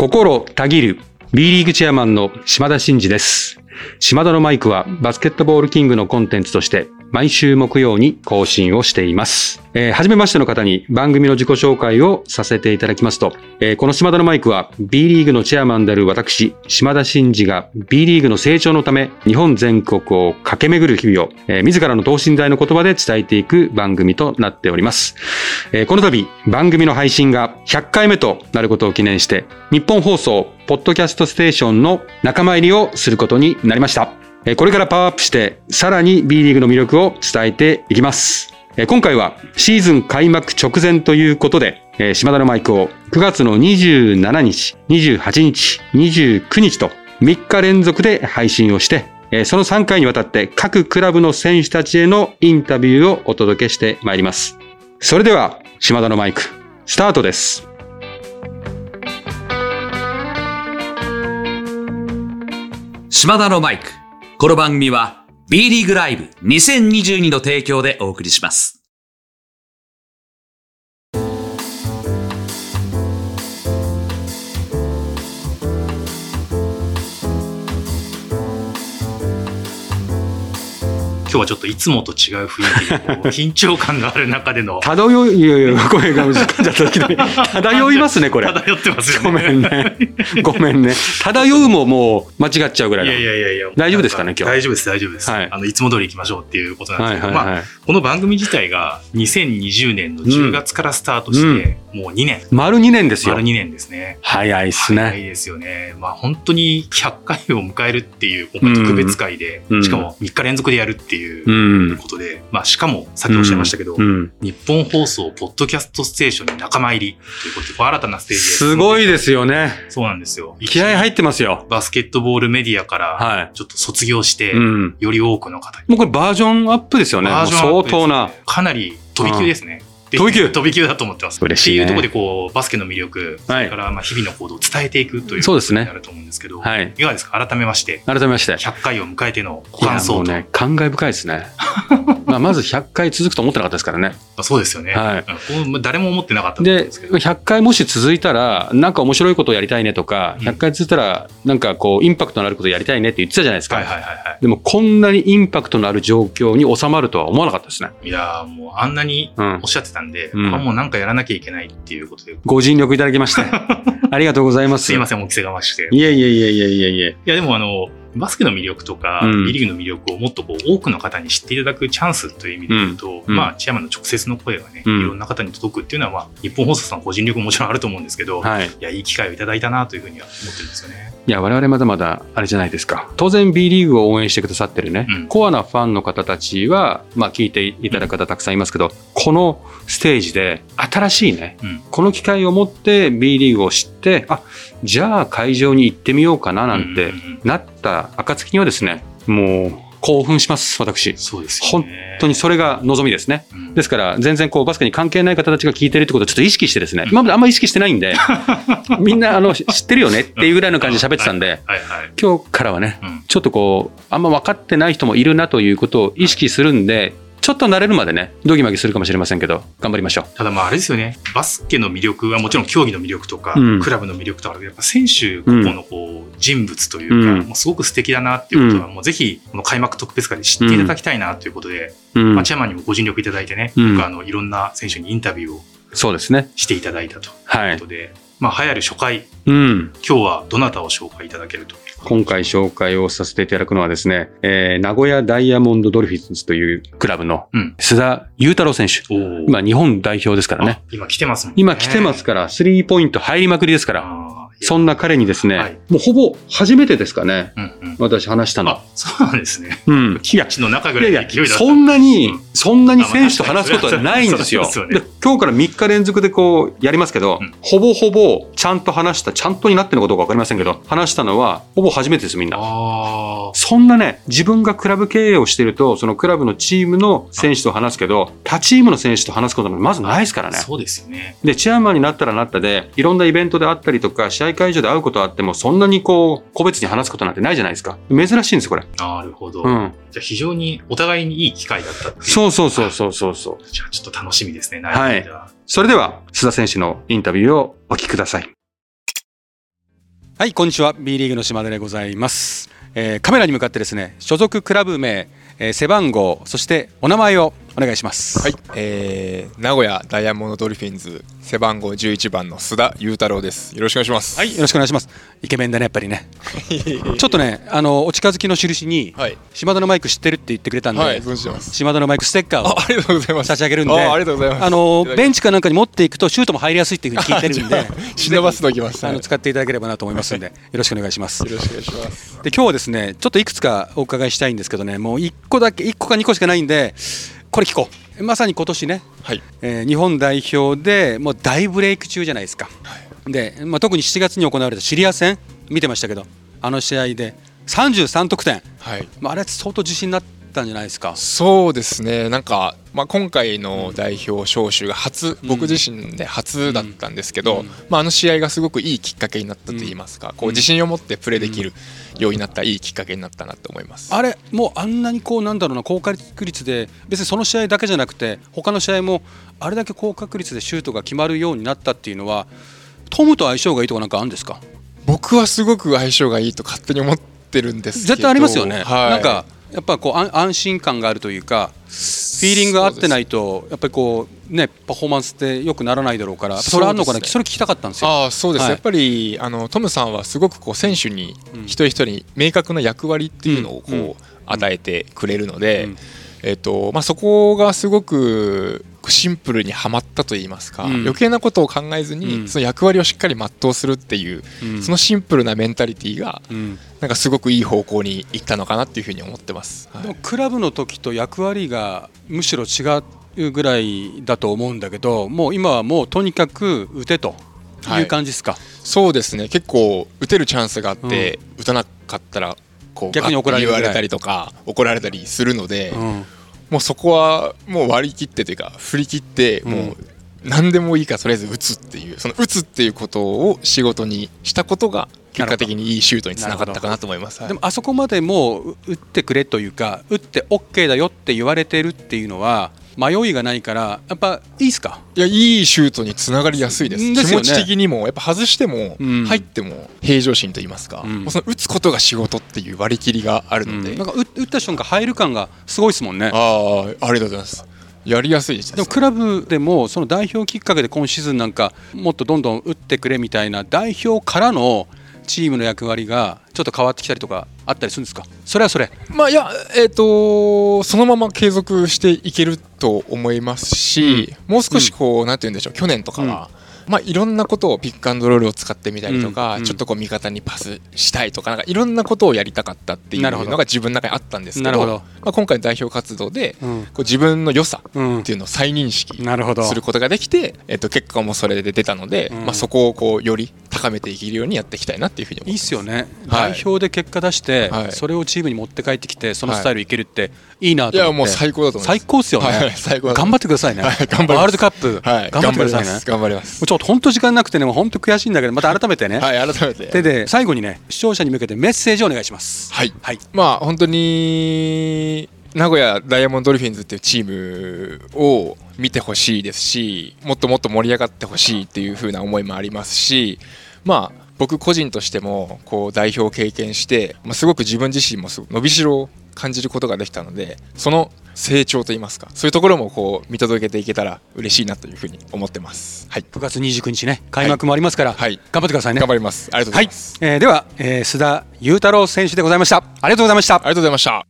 心たぎる B リーグチェアマンの島田真二です。島田のマイクはバスケットボールキングのコンテンツとして毎週木曜に更新をしています。えー、初めましての方に番組の自己紹介をさせていただきますと、えーこの島田のマイクは B リーグのチェアマンである私、島田真二が B リーグの成長のため日本全国を駆け巡る日々を、えー自らの等身大の言葉で伝えていく番組となっております。えーこの度番組の配信が100回目となることを記念して日本放送ポッドキャストステーションの仲間入りをすることになりました。これからパワーアップしてさらに B リーグの魅力を伝えていきます。今回はシーズン開幕直前ということで、島田のマイクを9月の27日、28日、29日と3日連続で配信をして、その3回にわたって各クラブの選手たちへのインタビューをお届けしてまいります。それでは、島田のマイク、スタートです。島田のマイク。この番組は B リーグライブ2022の提供でお送りします。今日はちょっといつもと違う雰囲気で緊張感がある中での 漂い、いやいや、声が 漂いますね、これ。漂ってますよね。ごめんね。ごめんね。漂うももう間違っちゃうぐらいいだやいやいやいや。大丈夫ですかね今日大丈夫です、大丈夫です。はいあの、いつも通り行きましょうっていうことなんですけど、はいはいはい。まあ、この番組自体が2020年の10月からスタートして、もう2年。丸2年ですよ丸。2年ですね。早いっすね。早いですよね。まあ本当に100回を迎えるっていう今回特別会で、うんしかも3日連続でやるっていううんことで、まあしかもさっきおっしゃいましたけど、うん。日本放送ポッドキャストステーションに仲間入りということで、新たなステージですすごいですよね。そうなんですよ。気合入ってますよ。バスケットボールメディアからはい。ちょっと卒業して、うん。より多くの方に。もうこれバージョンアップですよね。バージョンアップね相当な。かなり飛び級ですね。で飛び級飛び級だと思ってます。嬉しいねっていうところでこう、バスケの魅力、そはいれからまあ日々の行動を伝えていくというそうですねなると思うんですけど、はい。いかがですか？改めまして、改めまして。100回を迎えての感想と。ね、感慨深いですね。まあまず100回続くと思ってなかったですからね。まあそうですよね。はい誰も思ってなかったで、ですけど。100回もし続いたら、なんか面白いことをやりたいねとか、うん100回続いたら、なんかこう、インパクトのあることをやりたいねって言ってたじゃないですか。はいはいはいはでも、こんなにインパクトのある状況に収まるとは思わなかったですね。い。いやーもうあんなにうんおっ。しゃってたんで、うんあもうなんかやらなきゃいけないっていうことで、ご尽力いただきまして。ありがとうございます。すいません、お着せがまして。いえいえいえいえいえいえ。いや、でもあの、バスケの魅力とか、うん B リーグの魅力をもっとこう多くの方に知っていただくチャンスという意味で言うと、うんまあ、チェアマンの直接の声がね、うんいろんな方に届くっていうのは、まあ、日本放送さんの個人力ももちろんあると思うんですけど、はい。いや、いい機会をいただいたなというふうには思ってるんですよね。いや、我々まだまだあれじゃないですか。当然 B リーグを応援してくださってるね、うん。コアなファンの方たちは、まあ聞いていただく方たくさんいますけど、このステージで新しいね、うん。この機会を持って B リーグを知って、あ、じゃあ会場に行ってみようかななんてうんうんうん。なった暁にはですね、もう興奮します、私。そうですよ本ね。当にそれが望みですね。うんですから、全然こうバスケに関係ない方たちが聞いてるってことをちょっと意識してですね、うん今まであんまり意識してないんで、みんなあの知ってるよねっていうぐらいの感じで喋ってたんで。今日からはね、うんちょっとこう、あんま分かってない人もいるなということを意識するんで、ちょっと慣れるまでね、ドギマギするかもしれませんけど、頑張りましょう。ただまああれですよね、バスケの魅力はもちろん競技の魅力とか、うん。クラブの魅力とかやっぱ選手個々のこう人物というか、うん。もうすごく素敵だなっていうことは、もうぜひこの開幕特別会で知っていただきたいなということで、うん。まあ、チェアマンにもご尽力いただいてね、うん。僕はあのいろんな選手にインタビューをそうですね。していただいたというはいこ。とで、まあ流行る初回、うん。今日はどなたを紹介いただけると。今回紹介をさせていただくのはですね、えー名古屋ダイヤモンドドルフィンズというクラブのうん須田雄太郎選手。おー今、日本代表ですからね。あ今来てますもんね。今来てますから、スリーポイント入りまくりですから。そんな彼にですね、はいもうほぼ初めてですかね、うんうん。私話したのあ。、そうなんですね。うん。キッチの中ぐらいの勢いだ。そんなにうん、そんなに選手と話すことはないんですよ。すよねで今日から3日連続でこうやりますけど、うんほぼほぼちゃんと話した、ちゃんとになってるのかどうかわかりませんけど、話したのはほぼ初めてです、みんな。あそんなね、自分がクラブ経営をしてると、そのクラブのチームの選手と話すけど、他チームの選手と話すことなんてまずないですからあ、ね。そうですよね。で、チェアマンになったらなったで、いろんなイベントであったりとか、試合会場で会うことあっても、そんなにこう、個別に話すことなんてないじゃないですか。珍しいんですよ、これ。なるほど。うん。じゃあ非常にお互いにいい機会だったっていう。そうそうそうそうそうそう。じゃあちょっと楽しみですね。はいそれでは、須田選手のインタビューをお聞きください。はい、こんにちは。B リーグの島田でございます。えーカメラに向かってですね、所属クラブ名、えー背番号、そしてお名前をお願いします。はい、えー、名古屋ダイヤモンドドルフィンズ背番号11番の須田裕太郎です。よろしくお願いします。はい、よろしくお願いします。イケメンだね、やっぱりね。ちょっとね、あの、お近づきの印に、はい島田のマイク知ってるって言ってくれたんで、はい島田のマイクステッカーをあありがとうございます。差し上げるんで、あありがとうございます。あのベンチかなんかに持っていくとシュートも入りやすいっていうふうに聞いてるんで、忍ばせておきます。あのはい使っていただければなと思いますので、よろしくお願いします。よろしくお願いします。で今日はですねちょっといくつかお伺いしたいんですけどねもう1個だけ1個か2個しかないんでこれ聞こうまさに今年ね、はい。えー日本代表でもう大ブレイク中じゃないですか、で、まあ、特に7月に行われたシリア戦見てましたけどあの試合で33得点、はい。まあ、あれ相当自信になったんじゃないですか。そうですね。なんか、まあ、今回の代表招集が初、うん。僕自身で初だったんですけど、うん。まあ、あの試合がすごくいいきっかけになったと言いますか、こう自信を持ってプレーできるようになったいいきっかけになったなと思います。あれもうあんなにこうなんだろうな高確率で別にその試合だけじゃなくて他の試合もあれだけ高確率でシュートが決まるようになったっていうのはトムと相性がいいとかなんかあるんですか？僕はすごく相性がいいと勝手に思ってるんですけど絶対ありますよね、はい、なんかやっぱこう安安心感があるというかフィーリングが合ってないとやっぱりこうねパフォーマンスって良くならないだろうからそれあるのかなね。それ聞きたかったんですよ。ああそうです、はい。やっぱりあのトムさんはすごくこう選手に一人一人に明確な役割っていうのをこう、うん。うん。与えてくれるので、うんえっとまあ、そこがすごくシンプルにはまったといいますか、うん。余計なことを考えずに、うん。その役割をしっかり全うするっていう、うん。そのシンプルなメンタリティーがうん。なんかすごくいい方向にいったのかなっていうふうに思ってます。はい。クラブの時と役割がむしろ違うぐらいだと思うんだけどもう今はもうとにかく打てという感じですか、そうですね。結構打てるチャンスがあって、打たなかったらこう逆に怒られ言われたりとか。怒られたりするので、うん。もうそこはもう割り切ってというか振り切ってうん。もう何でもいいからとりあえず打つっていうその打つっていうことを仕事にしたことが結果的にいいシュートにつながったかなと思います。はい。でもあそこまでもう打ってくれというか打って OK だよって言われてるっていうのは迷いがないからやっぱいいっすか？いやいいシュートにつながりやすいです。ね。気持ち的にもやっぱ外してもうん。入っても平常心と言いますか、うん。もうその打つことが仕事っていう割り切りがあるので、なんか打打った瞬間入る感がすごいですもんね。ああありがとうございます。やりやすいです。でもクラブでもその代表きっかけで今シーズンなんかもっとどんどん打ってくれみたいな代表からのチームの役割がちょっと変わってきたりとかあったりするんですか？それはそれ。まあいやえっ、とそのまま継続していけると思いますし、もう少しこう、なんて言うんでしょう去年とかは、まあいろんなことをピックアンドロールを使ってみたりとか、うんちょっとこう味方にパスしたいとかなんかいろんなことをやりたかったっていうのが自分の中にあったんですけどまあ、今回の代表活動で、うん。こう自分の良さうんっていうのを再認識なるほど。することができて、えっと結果もそれで出たので、うん。まあ、そこをこうより高めていけるようにやっていきたいなっていうふうに思いいっいますすよね、はい。代表で結果出して、はい。それをチームに持って帰ってきてそのスタイルいけるっていいなと思って、い。やもう最高だと思います。最高っすよね、はい。最高頑張ってくださいね、はい。頑張ワールドカップ、はい頑張ってくださいね。ます。頑張りますちょっと本当時間なくてね本当悔しいんだけどまた改めてね、はい改めて。でで最後にね視聴者に向けてメッセージをお願いします。はい。はいまあ本当に名古屋ダイヤモンドドルフィンズっていうチームを見てほしいですしもっともっと盛り上がってほしいっていう風な思いもありますしまあ僕個人としてもこう代表を経験して、まあ、すごく自分自身も伸びしろを感じることができたのでその成長といいますかそういうところもこう見届けていけたら嬉しいなというふうに思ってます。はい、9月29日ね開幕もありますから、はい頑張ってくださいね頑張ります。ありがとうごはいざいます。、えーでは、えー須田雄太郎選手でございましたありがとうございましたありがとうございました。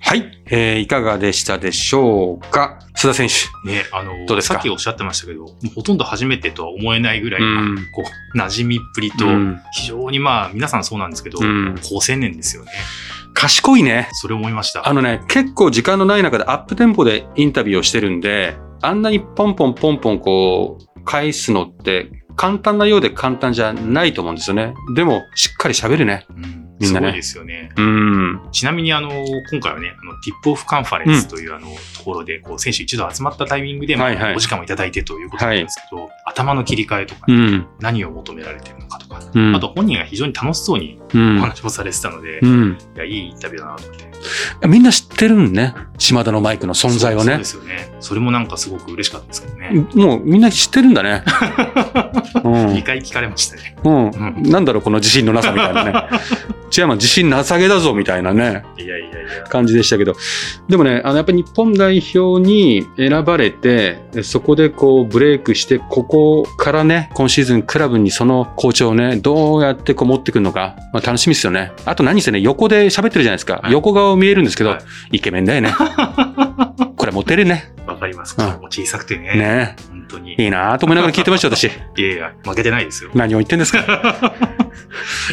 はい、えーいかがでしたでしょうか？須田選手。ね、あのどうですか？さっきおっしゃってましたけど、ほとんど初めてとは思えないぐらい、うん。こう、馴染みっぷりと、うん。非常にまあ、皆さんそうなんですけど、うん。好青年ですよね。賢いね。それ思いました。あのね、結構時間のない中でアップテンポでインタビューをしてるんで、あんなにポンポンポンポンこう、返すのって簡単なようで簡単じゃないと思うんですよね。でも、しっかり喋るね。うんみんなねすごいですよね。うん。ちなみにあの、今回はね、あの、ティップオフカンファレンスというあの、ところで、こう、選手一度集まったタイミングで、まあはいはいお時間をいただいてということなんですけど、頭の切り替えとか。何を求められているのかとか、うん。あと本人が非常に楽しそうにおうん。話をされてたので、うん。いや、いいインタビューだなと思って。みんな知ってるんね。島田のマイクの存在をねそうで。すよね。それもなんかすごく嬉しかったですけどね。もうみんな知ってるんだね。うん2回聞かれましたね。うんうなんだろう、この自信のなさみたいなね。チェアマン自信なさげだぞみたいなね、いやいやいや。感じでしたけど。でもね、あの、やっぱり日本代表に選ばれて、そこでこうブレイクして、ここからね、今シーズンクラブにその好調をね、どうや。ってこう持ってくるのか、まあ楽しみですよね。あと何せね、横で喋ってるじゃないですか。はい横顔見えるんですけど、はいイケメンだよね。これモテるね。わかります。うん小さくてね。ね本当に。いいなと思いながら聞いてました、私。いやいや、負けてないですよ。何を言ってんですか？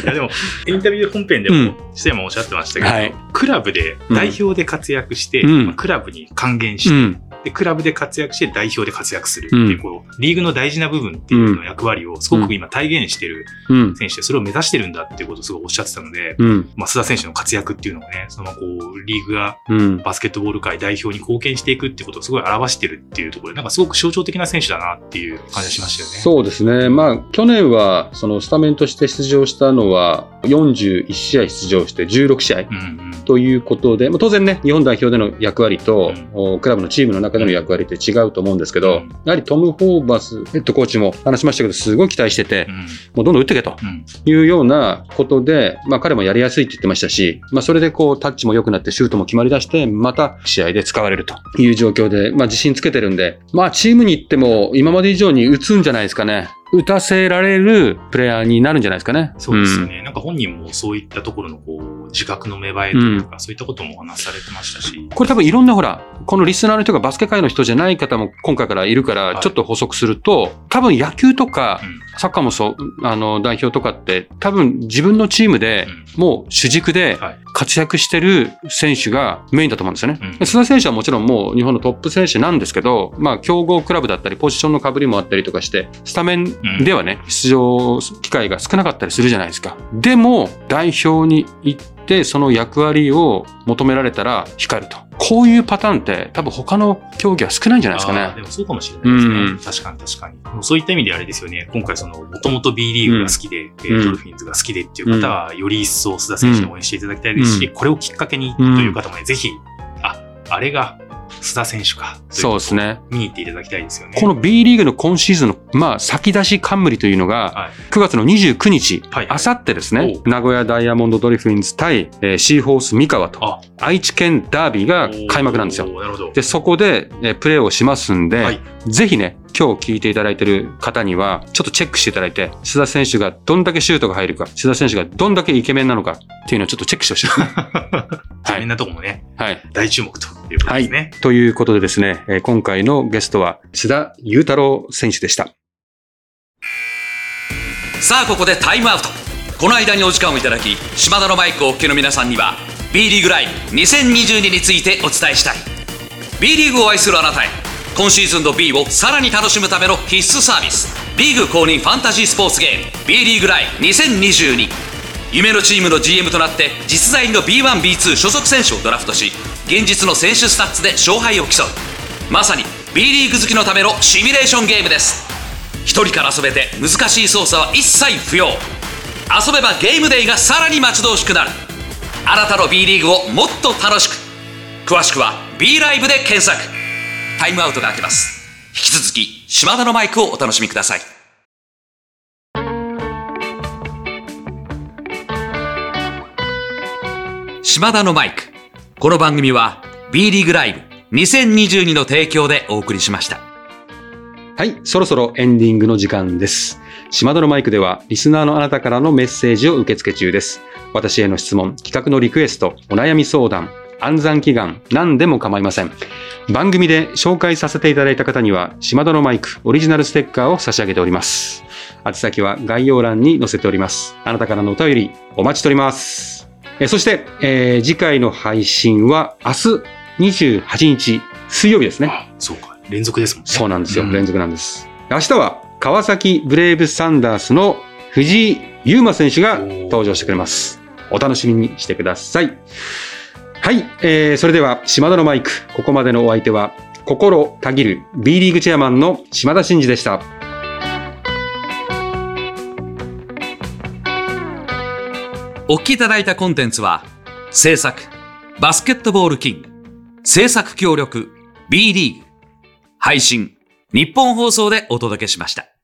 いやでも、インタビュー本編でもうん、シ山おっしゃってましたけど、はいクラブで代表で活躍して、うんまあクラブに還元して、うん。で、クラブで活躍して代表で活躍するっていう、うんこう、リーグの大事な部分っていうの役割をすごく今体現してるうん。選手で、それを目指してるんだっていうことをすごいおっしゃってたので、うん。まあ、須田選手の活躍っていうのがね、そのこう、リーグがうん。バスケットボール界代表に貢献していくっていうことをすごい表してるっていうところで、なんかすごく象徴的な選手だなっていう感じがしましたよね。そうですね。まあ、去年は、そのスタメンとして出場したのは、41試合出場して16試合。うんうん。ということで、まあ、当然ね、日本代表での役割と、うんおクラブのチームの中での役割って違うと思うんですけど、うん。やはりトム・ホーバスヘッドコーチも話しましたけど、すごい期待しててう、ん。もうどんどん打ってけとうん。いうようなことで、まあ彼もやりやすいって言ってましたし、まあそれでこうタッチも良くなってシュートも決まり出して、また試合で使われるという状況で、まあ自信つけてるんで、まあチームに行っても今まで以上に打つんじゃないですかね。打たせられるプレイヤーになるんじゃないですかね。そうですよね。なんか本人もそういったところのこう自覚の芽生えというか、そういったこともお話しされてましたし。これ多分いろんなほら、このリスナーの人がバスケ界の人じゃない方も今回からいるかはいら、ちょっと補足すると、多分野球とかうんサッカーもそう、あの、代表とかって、多分自分のチームでもう主軸ではい活躍してる選手がメインだと思うんですよね。うん須田選手はもちろんもう日本のトップ選手なんですけど、まあ強豪クラブだったり、ポジションの被りもあったりとかして、スタメンではね、出場機会が少なかったりするじゃないですか。でも、代表に行って、その役割を求められたら光ると。こういうパターンって多分他の競技は少ないんじゃないですかね。でもそうかもしれないですね。うん確かに確かに。でもそういった意味であれですよね。今回その、もともと B リーグが好きで、えーうんドルフィンズが好きでっていう方は、より一層須田選手に応援していただきたいですし、うんこれをきっかけにという方もね、ぜひ、あ、あれが須田選手か。そうですね。見に行っていただきたいですよね。この B リーグの今シーズンの、まあ、先出し冠というのが、はい9月の29日、はいあさってですねお、名古屋ダイヤモンドドリフィンズ対、えーシーホース三河と、あ愛知県ダービーが開幕なんですよ。なるほど。で、そこで、えープレーをしますんで、はいぜひね、今日聞いていただいている方には、ちょっとチェックしていただいて、須田選手がどんだけシュートが入るか、須田選手がどんだけイケメンなのかっていうのをちょっとチェックしてほしいですね。残念なとこもね、はい。大注目ということですね。ということでですね、えー今回のゲストは須田雄太郎選手でした。さあここでタイムアウトこの間にお時間をいただき島田のマイクをお聞きの皆さんには B リーグライブ2022についてお伝えしたい B リーグを愛するあなたへ今シーズンの B をさらに楽しむための必須サービス。リーグ公認ファンタジースポーツゲーム。B リーグライ2022夢のチームの GM となって実在の B1B2 所属選手をドラフトし現実の選手スタッツで勝敗を競う。まさに B リーグ好きのためのシミュレーションゲームです。一人から遊べて難しい操作は一切不要。遊べばゲームデイがさらに待ち遠しくなる。あなたの B リーグをもっと楽しく。詳しくは B ライブで検索。タイムアウトが明けます引き続き島田のマイクをお楽しみください島田のマイクこの番組は B リーグライブ2022の提供でお送りしましたはい、そろそろエンディングの時間です。島田のマイクでは、リスナーのあなたからのメッセージを受け付け中です。私への質問、企画のリクエスト、お悩み相談、暗算祈願、何でも構いません。番組で紹介させていただいた方には、島田のマイクオリジナルステッカーを差し上げております。宛先は概要欄に載せております。あなたからのお便り、お待ちしております。えそして、えー次回の配信は明日28日水曜日ですね。あ、そうか。連続ですもんね。そうなんですよ。うん連続なんです。明日は川崎ブレイブサンダースの藤井優馬選手が登場してくれます。お楽しみにしてください。はい、えー、それでは島田のマイク、ここまでのお相手は心たぎる B リーグチェアマンの島田真二でした。お聞きいただいたコンテンツは制作バスケットボールキング制作協力 B リーグ配信日本放送でお届けしました。